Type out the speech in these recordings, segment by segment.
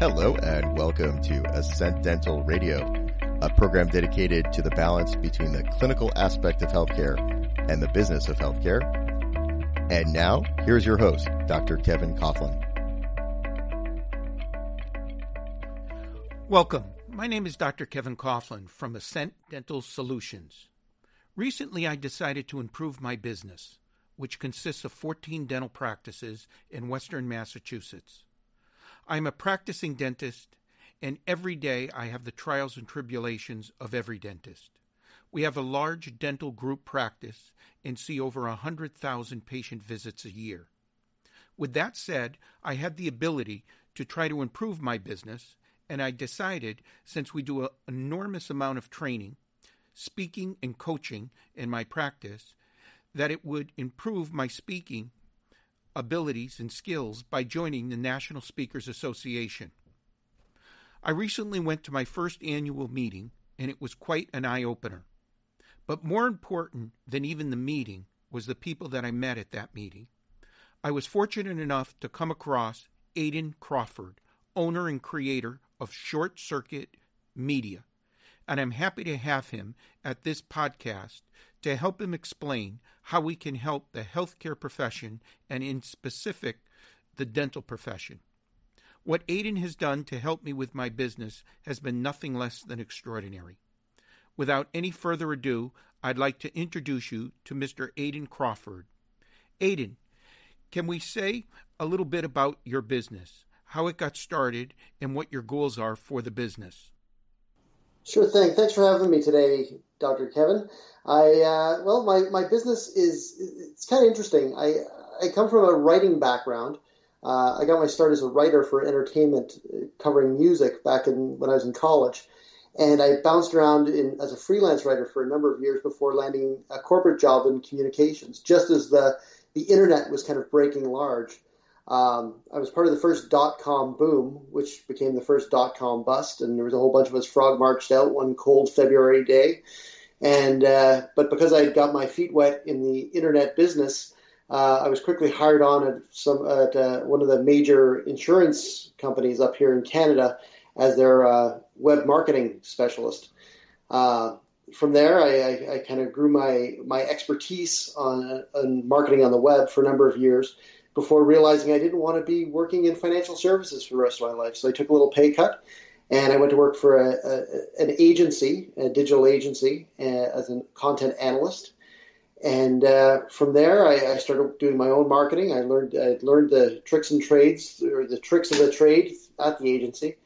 Hello, and welcome to Ascent Dental Radio, a program dedicated to the balance between the clinical aspect of healthcare and the business of healthcare. And now, here's your host, Dr. Kevin Coughlin. Welcome. My name is Dr. Kevin Coughlin from Ascent Dental Solutions. Recently, I decided to improve my business, which consists of 14 dental practices in Western Massachusetts. I'm a practicing dentist, and every day I have the trials and tribulations of every dentist. We have a large dental group practice and see over a 100,000 patient visits a year. With that said, I had the ability to try to improve my business, and I decided since we do an enormous amount of training, speaking, and coaching in my practice, that it would improve my speaking abilities and skills by joining the National Speakers Association. I recently went to my first annual meeting, and it was quite an eye opener. But more important than even the meeting was the people that I met at that meeting. I was fortunate enough to come across Aidan Crawford, owner and creator of Short Circuit Media, and I'm happy to have him at this podcast to help him explain how we can help the healthcare profession and, in specific, the dental profession. What Aidan has done to help me with my business has been nothing less than extraordinary. Without any further ado, I'd like to introduce you to Mr. Aidan Crawford. Aidan, can we say a little bit about your business, how it got started, and what your goals are for the business? Sure thing. Thanks for having me today, Dr. Kevin. I uh, well, my, my business is it's kind of interesting. I I come from a writing background. Uh, I got my start as a writer for entertainment, uh, covering music back in when I was in college, and I bounced around in, as a freelance writer for a number of years before landing a corporate job in communications. Just as the the internet was kind of breaking large, um, I was part of the first dot com boom, which became the first dot com bust, and there was a whole bunch of us frog marched out one cold February day. And uh, but because I got my feet wet in the internet business, uh, I was quickly hired on at some at uh, one of the major insurance companies up here in Canada as their uh, web marketing specialist. Uh, from there, I, I, I kind of grew my my expertise on, on marketing on the web for a number of years before realizing I didn't want to be working in financial services for the rest of my life. So I took a little pay cut and I went to work for a, a, an agency, a digital agency, uh, as a content analyst. And uh, from there, I, I, started doing my own marketing. I learned I learned the tricks and trades, or the tricks of the trade at the agency.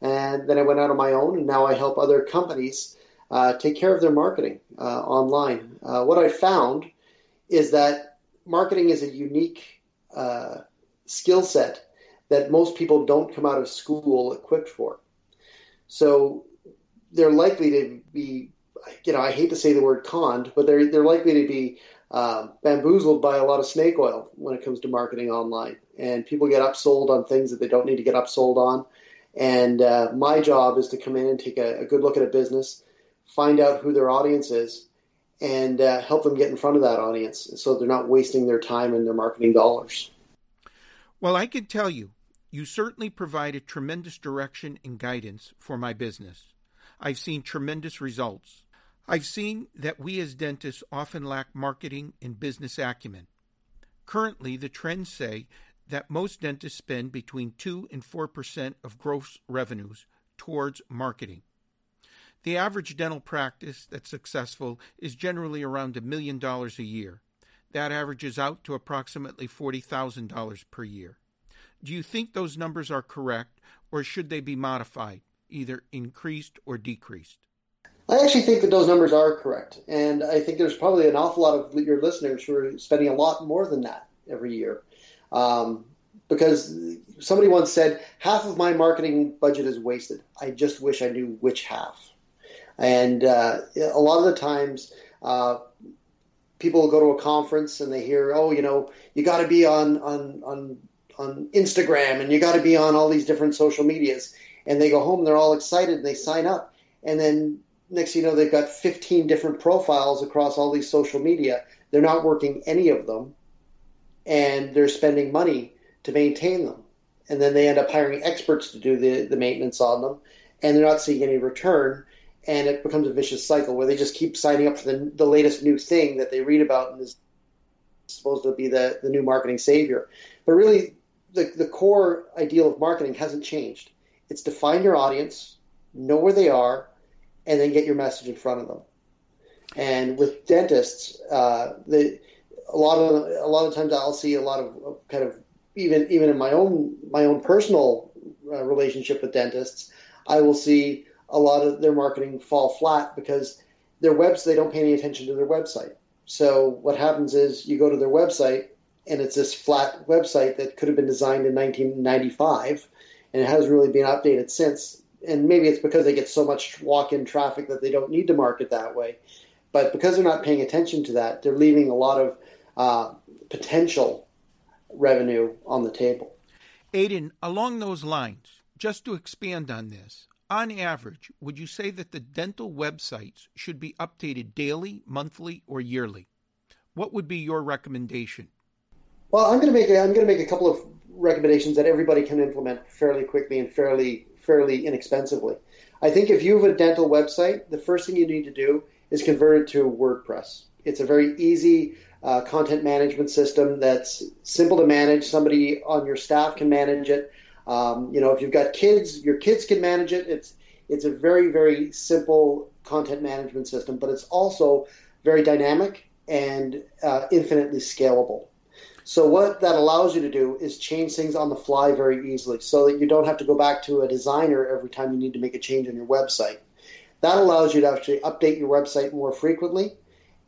And then I went out on my own, and now I help other companies uh, take care of their marketing uh, online. Uh, what I found is that marketing is a unique uh, skill set that most people don't come out of school equipped for. So they're likely to be, you know, I hate to say the word conned, but they're they're likely to be uh, bamboozled by a lot of snake oil when it comes to marketing online, and people get upsold on things that they don't need to get upsold on. And uh, my job is to come in and take a, a, good look at a business, find out who their audience is, and uh, help them get in front of that audience so they're not wasting their time and their marketing dollars. Well, I can tell you, you certainly provided tremendous direction and guidance for my business. I've seen tremendous results. I've seen that we as dentists often lack marketing and business acumen. Currently, the trends say that most dentists spend between 2 and 4% of gross revenues towards marketing. The average dental practice that's successful is generally around a million dollars a year. That averages out to approximately $40,000 per year. Do you think those numbers are correct, or should they be modified, either increased or decreased? I actually think that those numbers are correct. And I think there's probably an awful lot of your listeners who are spending a lot more than that every year. Um, because somebody once said, half of my marketing budget is wasted. I just wish I knew which half. And uh, a lot of the times, uh, people go to a conference and they hear, oh, you know, you got to be on on on on Instagram and you got to be on all these different social medias. And they go home, they're all excited, and they sign up, and then next you know they've got 15 different profiles across all these social media. They're not working any of them, and they're spending money to maintain them. And then they end up hiring experts to do the, the maintenance on them, and they're not seeing any return and it becomes a vicious cycle where they just keep signing up for the, the latest new thing that they read about and is supposed to be the, the new marketing savior. But really, the, the core ideal of marketing hasn't changed. It's to find your audience, know where they are, and then get your message in front of them. And with dentists, uh, the, a lot of a lot of times I'll see a lot of kind of even even in my own my own personal uh, relationship with dentists, I will see a lot of their marketing fall flat because their webs they don't pay any attention to their website. So what happens is you go to their website and it's this flat website that could have been designed in 1995 and it hasn't really been updated since. And maybe it's because they get so much walk-in traffic that they don't need to market that way. But because they're not paying attention to that, they're leaving a lot of uh, potential revenue on the table. Aidan, along those lines, just to expand on this, on average, would you say that the dental websites should be updated daily, monthly, or yearly? What would be your recommendation? Well, I'm going to make a, I'm going to make a couple of recommendations that everybody can implement fairly quickly and fairly fairly inexpensively. I think if you have a dental website, the first thing you need to do is convert it to WordPress. It's a very easy uh, content management system that's simple to manage. Somebody on your staff can manage it. Um, you know, if you've got kids, your kids can manage it. It's it's a very very simple content management system, but it's also very dynamic and uh, infinitely scalable. So what that allows you to do is change things on the fly very easily, so that you don't have to go back to a designer every time you need to make a change on your website. That allows you to actually update your website more frequently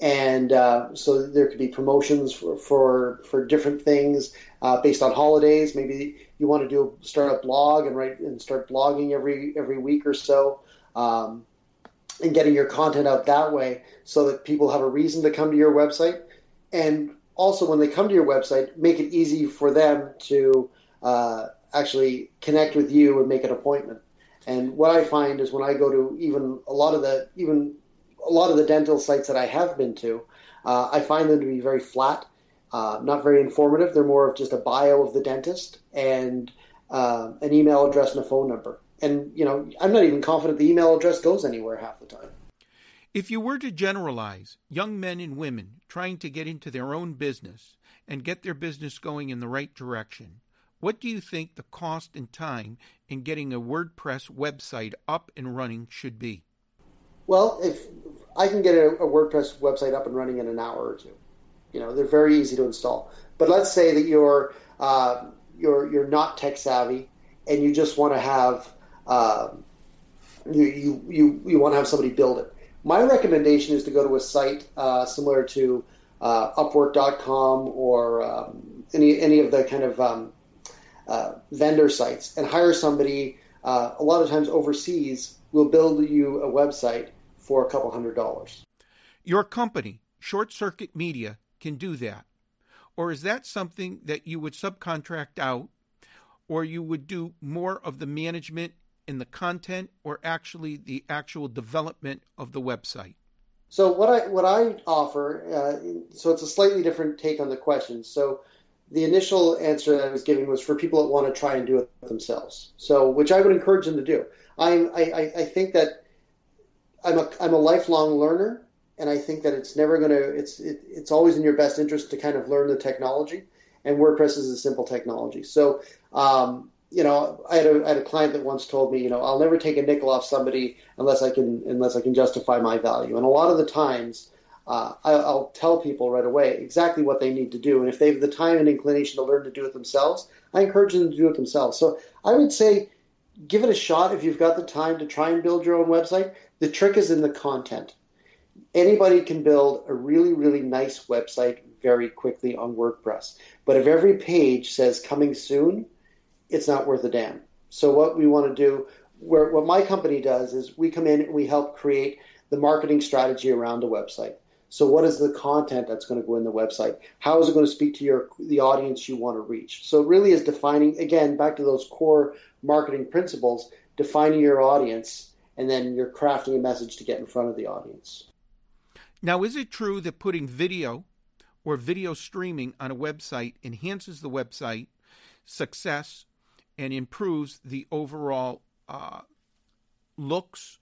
and uh, so there could be promotions for for, for different things uh, based on holidays. Maybe you want to do start a blog and write and start blogging every every week or so, um, and getting your content out that way, so that people have a reason to come to your website, and also when they come to your website, make it easy for them to uh, actually connect with you and make an appointment. And what I find is when I go to even a lot of the even a lot of the dental sites that I have been to, uh, I find them to be very flat, uh, not very informative. They're more of just a bio of the dentist and uh, an email address and a phone number. And you know, I'm not even confident the email address goes anywhere half the time. If you were to generalize young men and women trying to get into their own business and get their business going in the right direction, what do you think the cost and time in getting a WordPress website up and running should be? Well, if I can get a, a, WordPress website up and running in an hour or two, you know, they're very easy to install. But let's say that you're uh, you're you're not tech savvy and you just want to have uh, you, you you you want to have somebody build it. My recommendation is to go to a site uh, similar to uh, Upwork.com or um, any any of the kind of um, uh, vendor sites and hire somebody. Uh, a lot of times overseas will build you a website for a couple hundred dollars. Your company, Short Circuit Media, can do that. Or is that something that you would subcontract out, or you would do more of the management in the content, or actually the actual development of the website? So what I what I offer, uh, so it's a slightly different take on the question. So the initial answer that I was giving was for people that want to try and do it themselves. So which I would encourage them to do. I, I, I think that I'm a I'm a lifelong learner, and I think that it's never going to it's it, it's always in your best interest to kind of learn the technology. And WordPress is a simple technology. So um, you know, I had, a, I had a client that once told me, you know, I'll never take a nickel off somebody unless I can unless I can justify my value. And a lot of the times, uh, I, I'll tell people right away exactly what they need to do. And if they have the time and inclination to learn to do it themselves, I encourage them to do it themselves. So I would say, give it a shot if you've got the time to try and build your own website. The trick is in the content. Anybody can build a really, really nice website very quickly on WordPress. But if every page says coming soon, it's not worth a damn. So what we want to do, where what my company does is we come in and we help create the marketing strategy around a website. So what is the content that's going to go in the website? How is it going to speak to your the audience you want to reach? So it really is defining again back to those core marketing principles, defining your audience and then you're crafting a message to get in front of the audience. Now, is it true that putting video or video streaming on a website enhances the website success and improves the overall uh, looks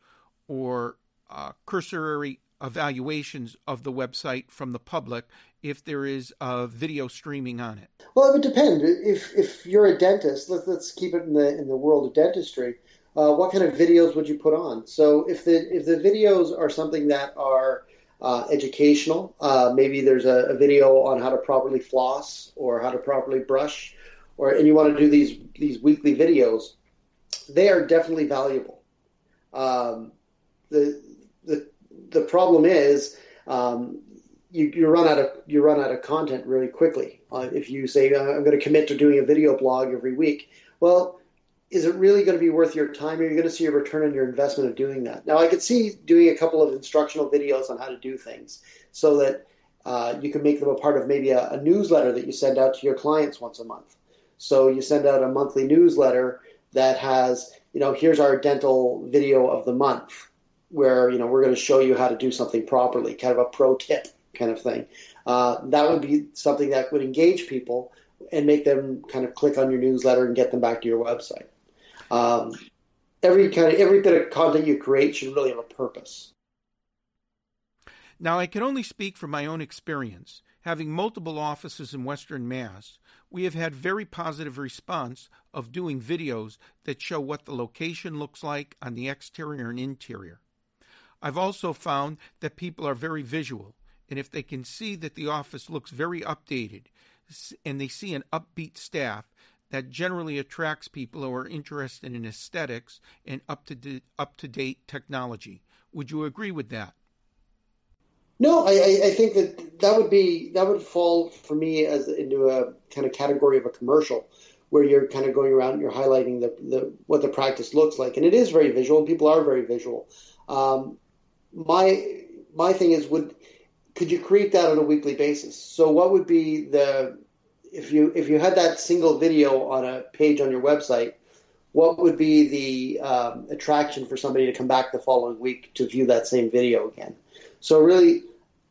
or uh, cursory evaluations of the website from the public if there is video streaming on it? Well, it would depend. If if you're a dentist, let's let's keep it in the in the world of dentistry. Uh, what kind of videos would you put on? So if the if the videos are something that are uh, educational, uh, maybe there's a, a, video on how to properly floss or how to properly brush, or and you want to do these these weekly videos, they are definitely valuable. Um, the the the problem is um, you, you run out of you run out of content really quickly. Uh, if you say uh, I'm going to commit to doing a video blog every week, well, is it really going to be worth your time? Are you going to see a return on your investment of doing that? Now, I could see doing a couple of instructional videos on how to do things so that uh, you can make them a part of maybe a, a, newsletter that you send out to your clients once a month. So you send out a monthly newsletter that has, you know, here's our dental video of the month, where you know we're going to show you how to do something properly, kind of a pro tip kind of thing. Uh, that would be something that would engage people and make them kind of click on your newsletter and get them back to your website. Um, every kind of every bit of content you create should really have a purpose. Now, I can only speak from my own experience. Having multiple offices in Western Mass, we have had very positive response of doing videos that show what the location looks like on the exterior and interior. I've also found that people are very visual, and if they can see that the office looks very updated and they see an upbeat staff, that generally attracts people who are interested in aesthetics and up to up to date technology. Would you agree with that? No, I, I think that that would be that would fall for me as into a kind of category of a commercial, where you're kind of going around and you're highlighting the, the what the practice looks like, and it is very visual. People are very visual. Um, my my thing is, would could you create that on a weekly basis? So what would be the if you if you had that single video on a page on your website, what would be the um, attraction for somebody to come back the following week to view that same video again? So really,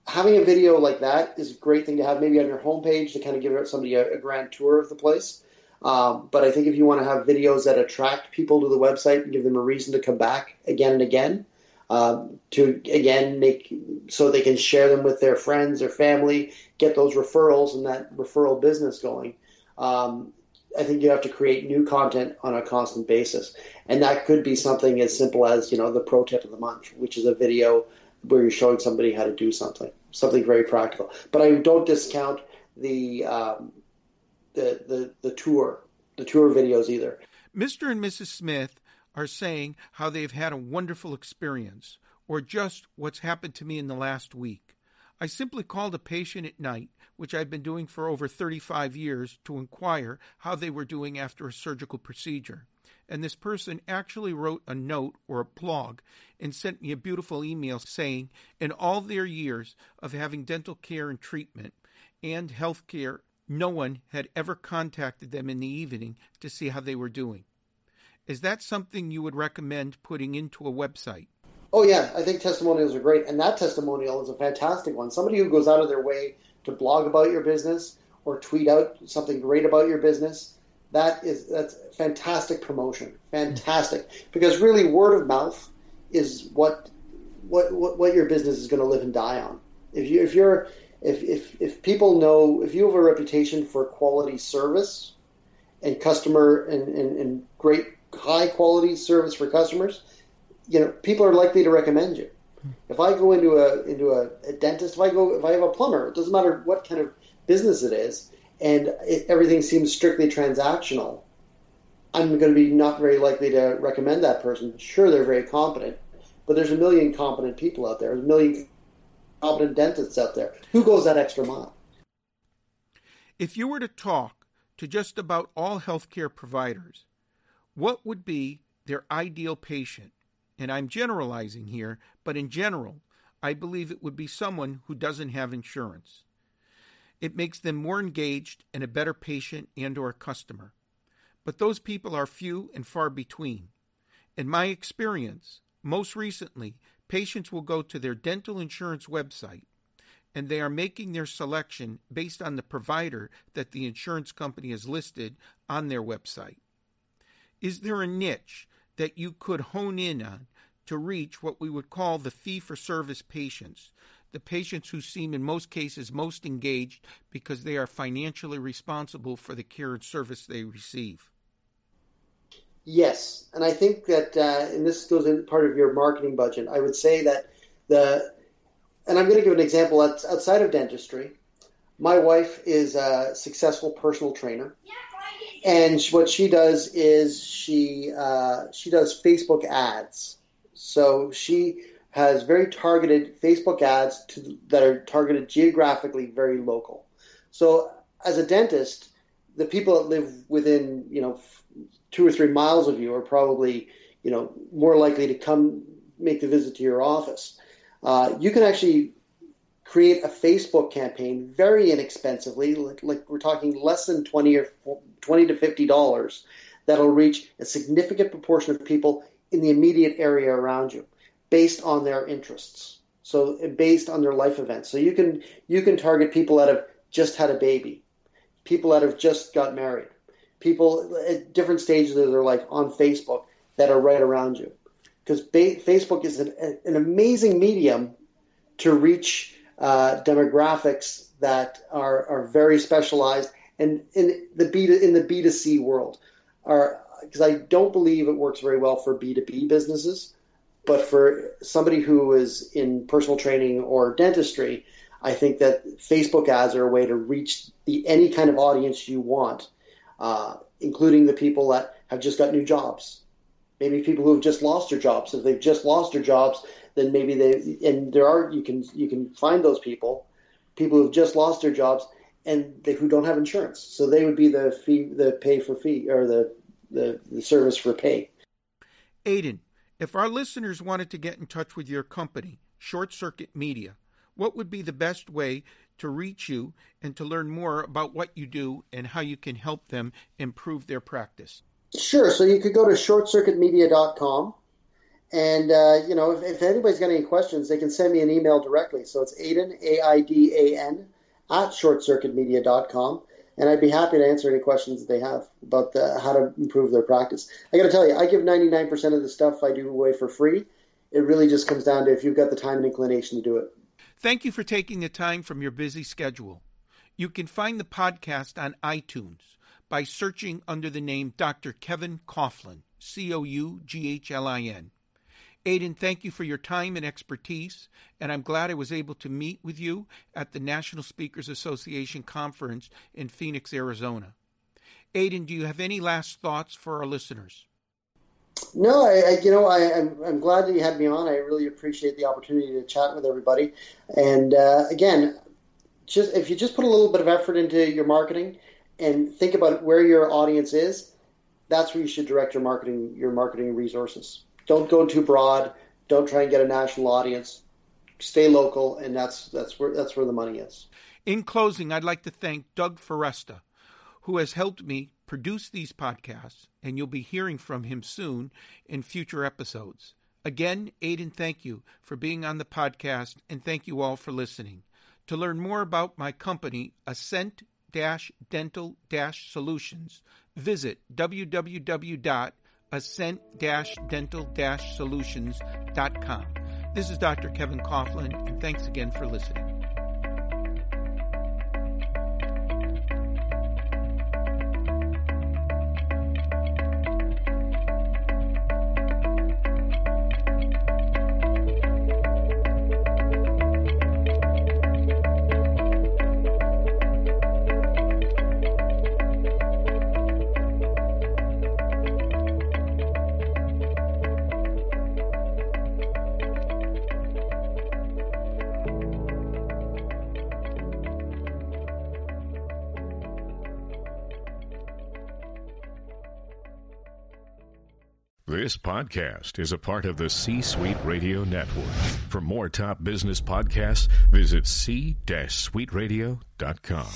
having a video like that is a great thing to have maybe on your homepage to kind of give somebody a, a grand tour of the place. Um, but I think if you want to have videos that attract people to the website and give them a reason to come back again and again, um, to again make so they can share them with their friends or family, get those referrals and that referral business going. Um, I think you have to create new content on a constant basis, and that could be something as simple as you know the pro tip of the month, which is a video where you're showing somebody how to do something, something very practical. But I don't discount the um, the, the the tour, the tour videos either. Mr. and Mrs. Smith are saying how they've had a wonderful experience, or just what's happened to me in the last week. I simply called a patient at night, which I've been doing for over 35 years, to inquire how they were doing after a surgical procedure and this person actually wrote a note or a blog and sent me a beautiful email saying, in all their years of having dental care and treatment and health care, no one had ever contacted them in the evening to see how they were doing. Is that something you would recommend putting into a website? Oh, yeah, I think testimonials are great. And that testimonial is a fantastic one. Somebody who goes out of their way to blog about your business or tweet out something great about your business that is that's fantastic promotion, fantastic. Because really, word of mouth is what what, what what your business is going to live and die on. If you if you're if, if if people know if you have a reputation for quality service and customer and, and, and great high quality service for customers, you know people are likely to recommend you. Hmm. If I go into a into a, a dentist, if I go if I have a plumber, it doesn't matter what kind of business it is, and it, everything seems strictly transactional. I'm going to be not very likely to recommend that person. Sure, they're very competent, but there's a million competent people out there. There's a million competent dentists out there. Who goes that extra mile? If you were to talk to just about all healthcare providers, what would be their ideal patient? And I'm generalizing here, but in general, I believe it would be someone who doesn't have insurance. It makes them more engaged and a better patient and or customer. But those people are few and far between. In my experience, most recently, patients will go to their dental insurance website and they are making their selection based on the provider that the insurance company has listed on their website. Is there a niche that you could hone in on to reach what we would call the fee for service patients, the patients who seem in most cases most engaged because they are financially responsible for the care and service they receive? Yes, and I think that, uh, and this goes in part of your marketing budget. I would say that the, and I'm going to give an example outside of dentistry. My wife is a successful personal trainer, and what she does is she uh, she does Facebook ads. So she has very targeted Facebook ads to, that are targeted geographically, very local. So as a dentist, the people that live within you know two or three miles of you are probably, you know, more likely to come make the visit to your office. Uh, you can actually create a Facebook campaign very inexpensively, like, like we're talking less than twenty or 20 to fifty dollars, that'll reach a significant proportion of people in the immediate area around you, based on their interests. So based on their life events. So you can you can target people that have just had a baby, people that have just got married, people at different stages of their life on Facebook that are right around you. Because ba- Facebook is an, an, amazing medium to reach uh, demographics that are, are very specialized and in the B to, in the B to C world are because I don't believe it works very well for B to B businesses, but for somebody who is in personal training or dentistry, I think that Facebook ads are a way to reach the any kind of audience you want uh, including the people that have just got new jobs. Maybe people who have just lost their jobs. If they've just lost their jobs, then maybe they and there are you can you can find those people, people who have just lost their jobs and they, who don't have insurance. So they would be the fee, the pay for fee or the the, the service for pay. Aidan, if our listeners wanted to get in touch with your company, Short Circuit Media, what would be the best way to reach you and to learn more about what you do and how you can help them improve their practice? Sure. So you could go to shortcircuitmedia.com. And, uh, you know, if, if, anybody's got any questions, they can send me an email directly. So it's Aidan, A I D A N, at shortcircuitmedia.com. And I'd be happy to answer any questions that they have about the, how to improve their practice. I got to tell you, I give 99% of the stuff I do away for free. It really just comes down to if you've got the time and inclination to do it. Thank you for taking the time from your busy schedule. You can find the podcast on iTunes by searching under the name Dr. Kevin Coughlin, C O U G H L I N. Aidan, thank you for your time and expertise, and I'm glad I was able to meet with you at the National Speakers Association conference in Phoenix, Arizona. Aidan, do you have any last thoughts for our listeners? No, I, I, you know, I, am I'm, I'm glad that you had me on. I really appreciate the opportunity to chat with everybody. And uh, again, just if you just put a little bit of effort into your marketing and think about where your audience is, that's where you should direct your marketing your marketing resources. Don't go too broad. Don't try and get a national audience. Stay local, and that's that's where that's where the money is. In closing, I'd like to thank Doug Foresta, who has helped me produce these podcasts, and you'll be hearing from him soon in future episodes. Again, Aidan, thank you for being on the podcast, and thank you all for listening. To learn more about my company, Ascent Dental Solutions, visit www.ascent dental solutions.com. This is Dr. Kevin Coughlin, and thanks again for listening. This podcast is a part of the C Suite Radio Network. For more top business podcasts, visit c-suiteradio.com.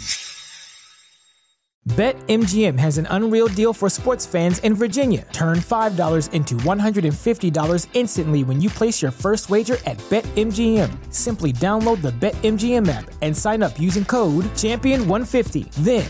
BetMGM has an unreal deal for sports fans in Virginia. Turn $5 into $150 instantly when you place your first wager at BetMGM. Simply download the BetMGM app and sign up using code Champion150. Then